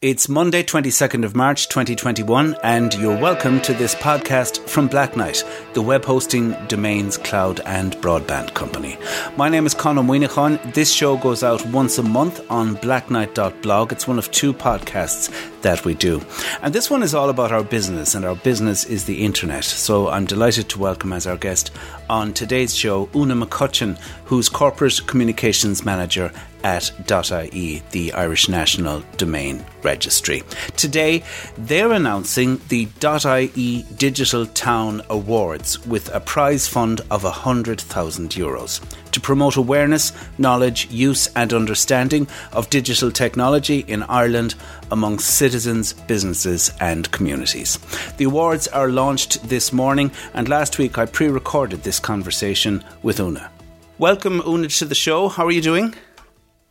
It's Monday, 22nd of March 2021, and you're welcome to this podcast from Blacknight, the web hosting, domains, cloud, and broadband company. My name is Conn Ó Muíneacháin. This show goes out once a month on blacknight.blog. It's one of two podcasts that we do. And this one is all about our business, and our business is the internet. So I'm delighted to welcome as our guest on today's show Oonagh McCutcheon, who's Corporate Communications Manager at .ie, the Irish National Domain Registry. Today, they're announcing the .ie Digital Town Awards with a prize fund of 100,000 euros to promote awareness, knowledge, use and understanding of digital technology in Ireland among citizens, businesses and communities. The awards are launched this morning and last week I pre-recorded this conversation with Oonagh. Welcome Oonagh to the show. How are you doing?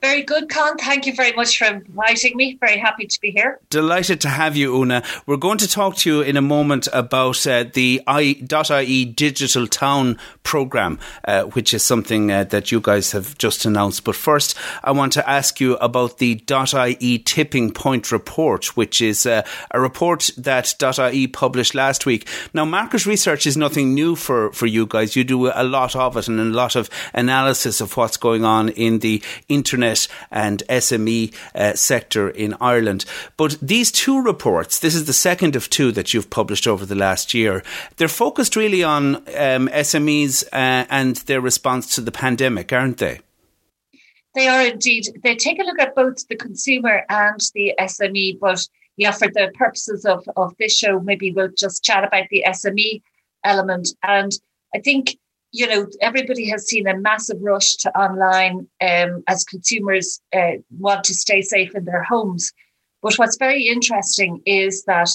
Very good, Conn. Thank you very much for inviting me. Very happy to be here. Delighted to have you, Oonagh. We're going to talk to you in a moment about uh, the I.ie Digital Town program, uh, which is something uh, that you guys have just announced. But first, I want to ask you about the .ie Tipping Point report, which is uh, a report that .ie published last week. Now, market research is nothing new for, for you guys. You do a lot of it and a lot of analysis of what's going on in the internet internet and SME uh, sector in Ireland. But these two reports, this is the second of two that you've published over the last year, they're focused really on um, SMEs uh, and their response to the pandemic, aren't they? They are indeed. They take a look at both the consumer and the SME, but yeah, for the purposes of, of this show, maybe we'll just chat about the SME element. And I think you know, everybody has seen a massive rush to online um, as consumers uh, want to stay safe in their homes. But what's very interesting is that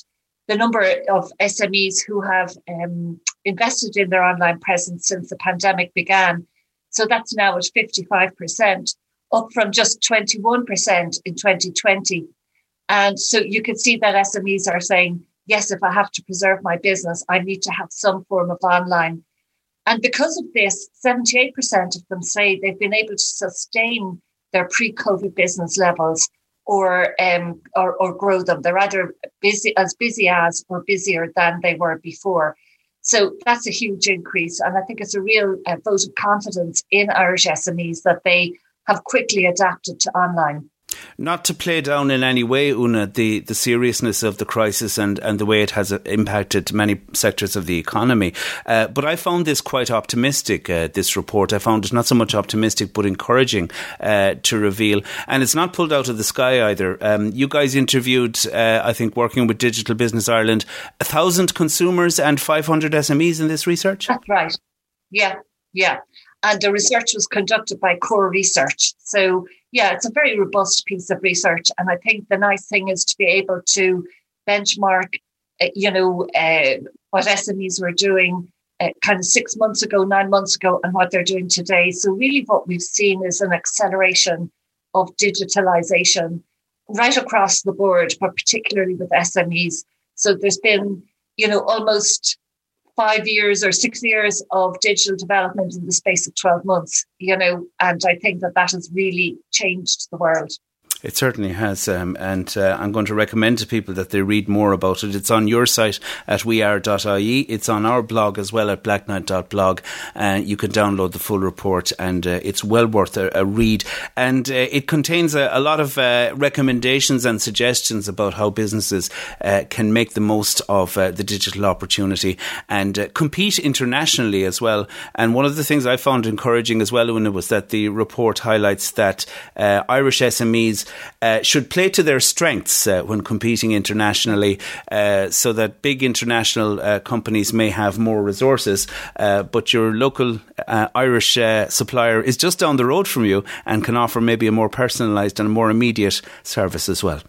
the number of SMEs who have um, invested in their online presence since the pandemic began, so that's now at 55%, up from just 21% in 2020. And so you can see that SMEs are saying, yes, if I have to preserve my business, I need to have some form of online and because of this, 78% of them say they've been able to sustain their pre-COVID business levels or, um, or, or grow them. They're either busy as busy as or busier than they were before. So that's a huge increase. And I think it's a real uh, vote of confidence in Irish SMEs that they have quickly adapted to online. Not to play down in any way, Oonagh, the, the seriousness of the crisis and, and the way it has impacted many sectors of the economy. Uh, but I found this quite optimistic, uh, this report. I found it not so much optimistic, but encouraging uh, to reveal. And it's not pulled out of the sky either. Um, you guys interviewed, uh, I think, working with Digital Business Ireland, a thousand consumers and 500 SMEs in this research? That's right. Yeah, yeah. And the research was conducted by Core Research. So yeah, it's a very robust piece of research. And I think the nice thing is to be able to benchmark, uh, you know, uh, what SMEs were doing uh, kind of six months ago, nine months ago, and what they're doing today. So, really, what we've seen is an acceleration of digitalization right across the board, but particularly with SMEs. So, there's been, you know, almost five years or six years of digital development in the space of 12 months, you know, and I think that that has really changed the world. It certainly has, um, and uh, I'm going to recommend to people that they read more about it. It's on your site at weare.ie. It's on our blog as well at blacknight.blog. Uh, you can download the full report, and uh, it's well worth a, a read. And uh, it contains a, a lot of uh, recommendations and suggestions about how businesses uh, can make the most of the digital opportunity and compete internationally as well. And one of the things I found encouraging as well, Oonagh, was that the report highlights that Irish SMEs uh, should play to their strengths uh, when competing internationally uh, so that big international uh, companies may have more resources, uh, but your local Irish supplier is just down the road from you and can offer maybe a more personalised and a more immediate service as well.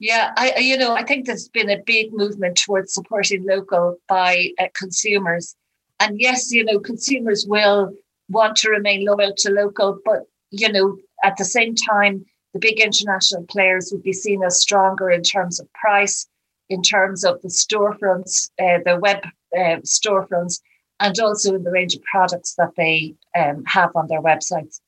Yeah, I you know I think there's been a big movement towards supporting local by uh, consumers, and yes, you know consumers will want to remain loyal to local, but you know at the same time the big international players would be seen as stronger in terms of price, in terms of the storefronts, uh, the web uh, storefronts, and also in the range of products that they um, have on their websites.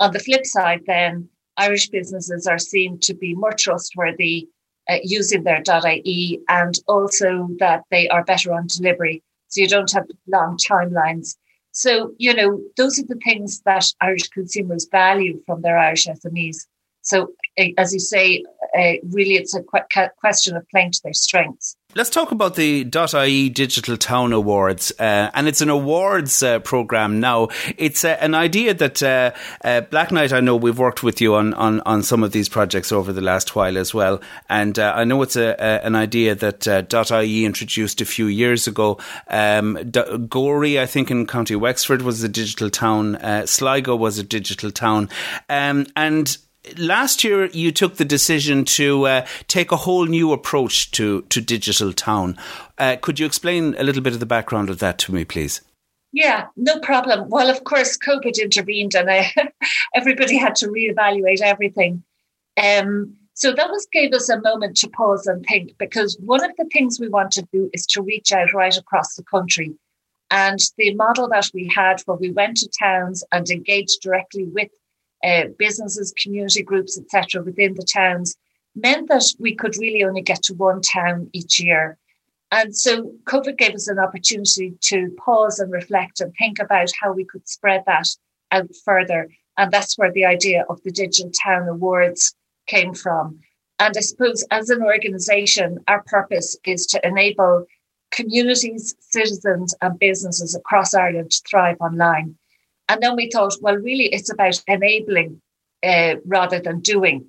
On the flip side, then, Irish businesses are seen to be more trustworthy uh, using their .ie and also that they are better on delivery. So you don't have long timelines. So, you know, those are the things that Irish consumers value from their Irish SMEs. So, eh, as you say, uh, really it's a qu- question of playing to their strengths. Let's talk about the .ie Digital Town Awards, uh, and it's an awards uh, program now. It's uh, an idea that uh, Blacknight. I know we've worked with you on, on, on some of these projects over the last while as well, and I know it's a, a, an idea that .ie introduced a few years ago. Um, D- Gorey, I think, in County Wexford was a digital town. Sligo was a digital town, um, and last year you took the decision to uh, take a whole new approach to, to digital town. Uh, could you explain a little bit of the background of that to me, please? Yeah, no problem. Well, of course, COVID intervened and uh, everybody had to reevaluate everything. Um, so that was gave us a moment to pause and think because one of the things we want to do is to reach out right across the country. And the model that we had where we went to towns and engaged directly with uh, businesses, community groups, etc., within the towns, meant that we could really only get to one town each year. And so COVID gave us an opportunity to pause and reflect and think about how we could spread that out further. And that's where the idea of the Digital Town Awards came from. And I suppose as an organization, our purpose is to enable communities, citizens, and businesses across Ireland to thrive online. And then we thought, well, really, it's about enabling uh, rather than doing.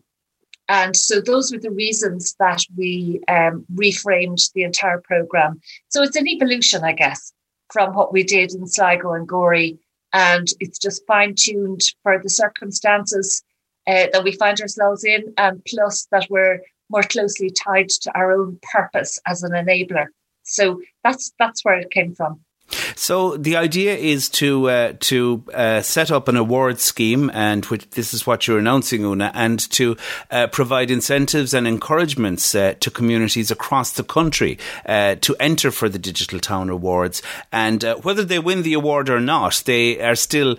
And so those were the reasons that we um, reframed the entire program. So it's an evolution, I guess, from what we did in Sligo and Gorey. And it's just fine tuned for the circumstances uh, that we find ourselves in, and plus that we're more closely tied to our own purpose as an enabler. So that's that's where it came from. So the idea is to uh, to uh, set up an award scheme, and which this is what you're announcing, Oonagh, and to uh, provide incentives and encouragements uh, to communities across the country uh, to enter for the Digital Town Awards. And uh, whether they win the award or not, they are still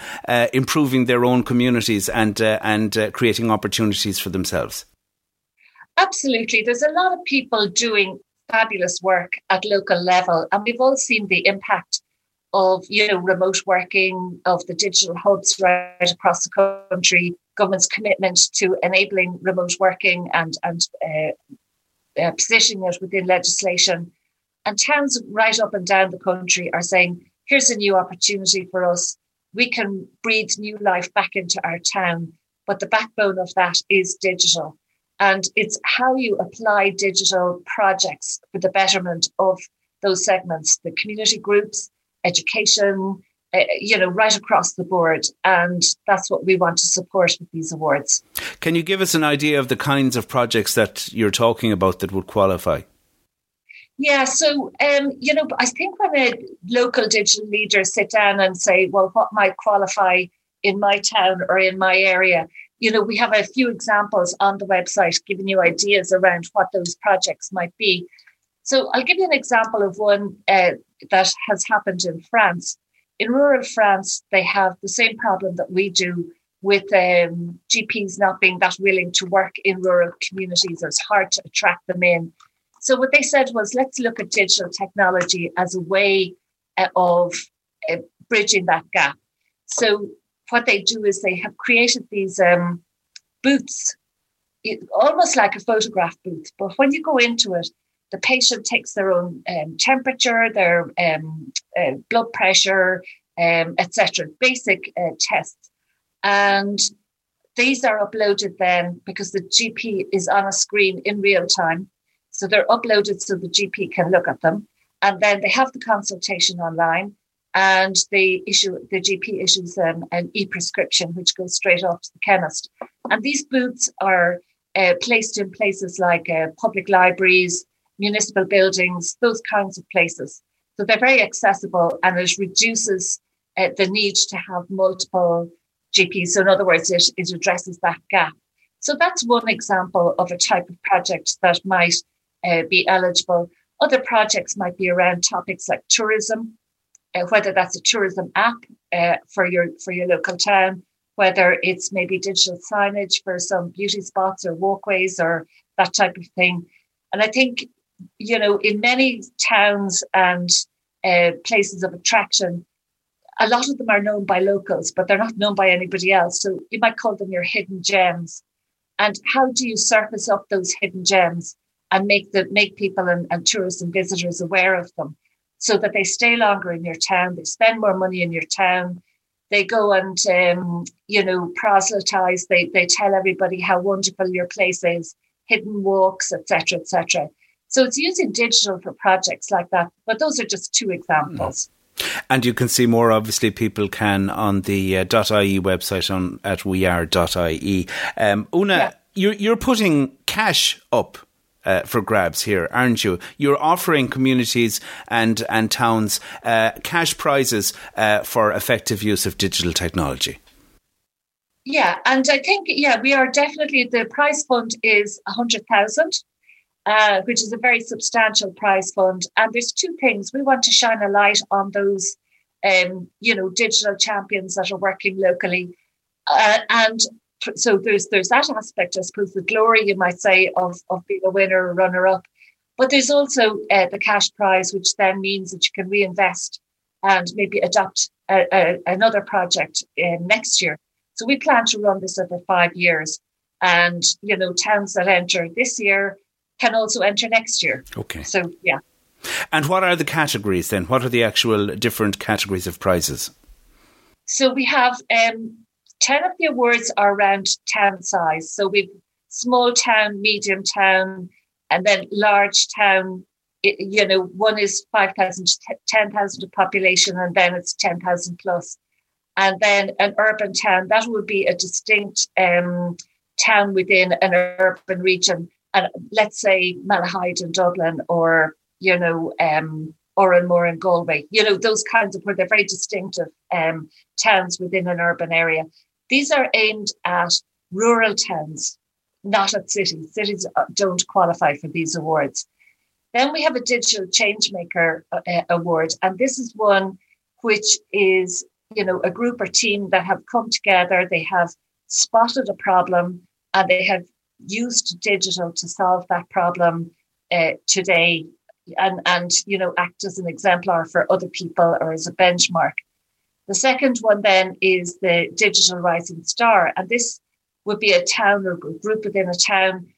improving their own communities and and creating opportunities for themselves. Absolutely, there's a lot of people doing fabulous work at local level, and we've all seen the impact of you know remote working, of the digital hubs right across the country, government's commitment to enabling remote working and and uh, uh, positioning it within legislation, and towns right up and down the country are saying, "Here's a new opportunity for us. We can breathe new life back into our town." But the backbone of that is digital. And it's how you apply digital projects for the betterment of those segments, the community groups, education, uh, you know, right across the board. And that's what we want to support with these awards. Can you give us an idea of the kinds of projects that you're talking about that would qualify? Yeah, so um, you know, I think when a local digital leaders sit down and say, "Well, what might qualify in my town or in my area?" You know, we have a few examples on the website giving you ideas around what those projects might be. So I'll give you an example of one uh, that has happened in France. In rural France, they have the same problem that we do with um, GPs not being that willing to work in rural communities. It's hard to attract them in. So what they said was, let's look at digital technology as a way uh, of uh, bridging that gap. So what they do is they have created these um, booths, almost like a photograph booth. But when you go into it, the patient takes their own um, temperature, their um, uh, blood pressure, um, etc., basic uh, tests. And these are uploaded then because the GP is on a screen in real time. So they're uploaded so the GP can look at them. And then they have the consultation online and they issue the GP issues an e-prescription which goes straight off to the chemist. And these booths are uh, placed in places like uh, public libraries, municipal buildings, those kinds of places. So they're very accessible, and it reduces uh, the need to have multiple GPs. So in other words, it, it addresses that gap. So that's one example of a type of project that might uh, be eligible. Other projects might be around topics like tourism, uh, whether that's a tourism app uh, for your for your local town, whether it's maybe digital signage for some beauty spots or walkways or that type of thing. And I think, you know, in many towns and uh, places of attraction, a lot of them are known by locals, but they're not known by anybody else. So you might call them your hidden gems. And how do you surface up those hidden gems and make the make people and, and tourists and visitors aware of them so that they stay longer in your town, they spend more money in your town, they go and um, you know proselytize, they they tell everybody how wonderful your place is, hidden walks, etc., etc. So it's using digital for projects like that, but those are just two examples. Mm. And you can see more, obviously, people can on the uh, .ie website on at weare.ie. Um, Oonagh, yeah. you're, you're putting cash up uh, for grabs here, aren't you? You're offering communities and and towns uh, cash prizes uh, for effective use of digital technology. Yeah, and I think yeah, we are definitely the prize fund is a hundred thousand, uh, which is a very substantial prize fund. And there's two things we want to shine a light on those, um, you know, digital champions that are working locally, uh, and so there's there's that aspect, I suppose, the glory you might say of of being a winner or runner up, but there's also uh, the cash prize, which then means that you can reinvest and maybe adopt a, a, another project uh, next year. So we plan to run this over five years, and you know towns that enter this year can also enter next year. Okay. So yeah. And what are the categories then? What are the actual different categories of prizes? So we have um, 10 of the awards are around town size. So we've small town, medium town, and then large town. It, you know, one is 5,000 to 10,000 of population, and then it's 10,000 plus. And then an urban town, that would be a distinct um, town within an urban region. And let's say Malahide in Dublin or, you know, um, Oranmore in Galway, you know, those kinds of where they're very distinctive um, towns within an urban area. These are aimed at rural towns, not at cities. Cities uh, don't qualify for these awards. Then we have a digital changemaker uh, uh, award, and this is one which is, you know, a group or team that have come together. They have spotted a problem and they have used digital to solve that problem uh, today, and and you know, act as an exemplar for other people or as a benchmark. The second one then is the digital rising star. And this would be a town or group within a town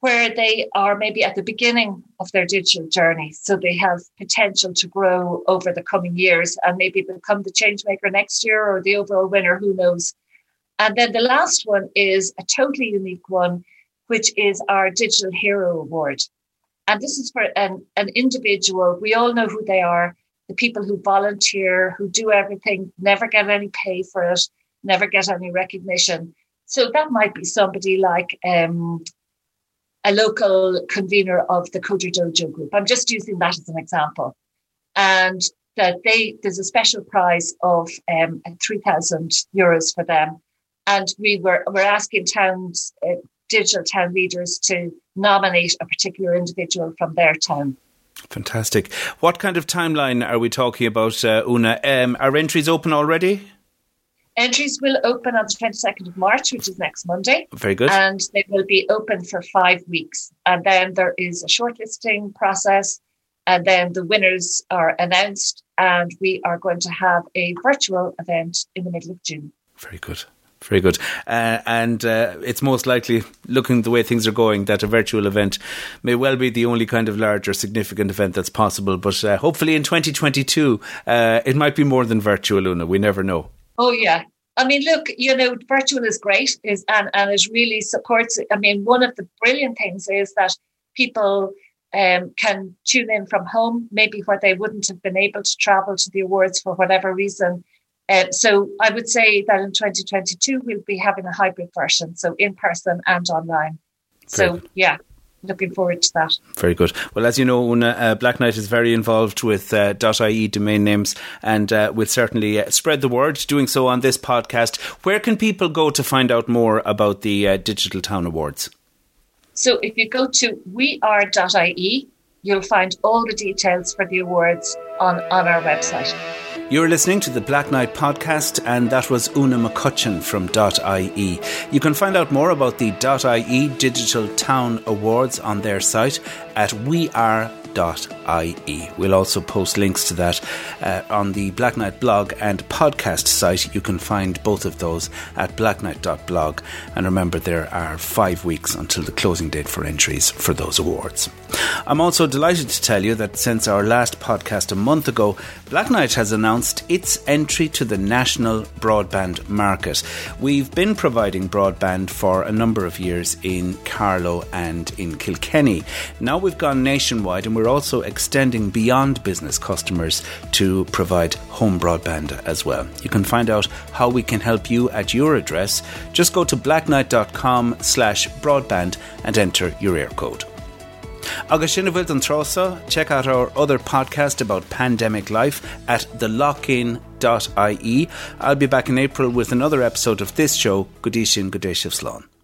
where they are maybe at the beginning of their digital journey. So they have potential to grow over the coming years and maybe become the change maker next year or the overall winner, who knows. And then the last one is a totally unique one, which is our Digital Hero Award. And this is for an, an individual. We all know who they are the people who volunteer, who do everything, never get any pay for it, never get any recognition. So that might be somebody like um, a local convener of the CoderDojo group. I'm just using that as an example. And that they there's a special prize of um, 3,000 euros for them. And we were we're asking towns, uh, digital town leaders to nominate a particular individual from their town. Fantastic. What kind of timeline are we talking about, uh, Oonagh? Um, are entries open already? Entries will open on the 22nd of March, which is next Monday. Very good. And they will be open for five weeks. And then there is a shortlisting process. And then the winners are announced. And we are going to have a virtual event in the middle of June. Very good. Very good. Uh, and uh, it's most likely, looking the way things are going, that a virtual event may well be the only kind of large or significant event that's possible. But uh, hopefully in 2022, uh, it might be more than virtual, Oonagh. We never know. Oh, yeah. I mean, look, you know, virtual is great is and, and it really supports. I mean, one of the brilliant things is that people um, can tune in from home, maybe where they wouldn't have been able to travel to the awards for whatever reason. Uh, so I would say that in 2022 we'll be having a hybrid version, so in person and online. So yeah, looking forward to that. Very good. Well, as you know, Oonagh, uh, Blacknight is very involved with uh, .ie domain names and uh, will certainly uh, spread the word, doing so on this podcast. Where can people go to find out more about the uh, Digital Town Awards? So if you go to weare.ie, you'll find all the details for the awards on, on our website. You're listening to the Blacknight podcast, and that was Oonagh McCutcheon from .ie. You can find out more about the .ie Digital Town Awards on their site at weare.ie. We'll also post links to that uh, on the Blacknight blog and podcast site. You can find both of those at blacknight.blog. And remember, there are five weeks until the closing date for entries for those awards. I'm also delighted to tell you that since our last podcast a month ago, Blacknight has announced its entry to the national broadband market. We've been providing broadband for a number of years in Carlow and in Kilkenny. Now we've gone nationwide and we're also extending beyond business customers to provide home broadband as well. You can find out how we can help you at your address. Just go to blacknight.com slash broadband and enter your Eircode. Agus sinna bhfuil an trosa, check out our other podcast about pandemic life at thelockin.ie. I'll be back in April with another episode of this show, Godishin Godeshiv.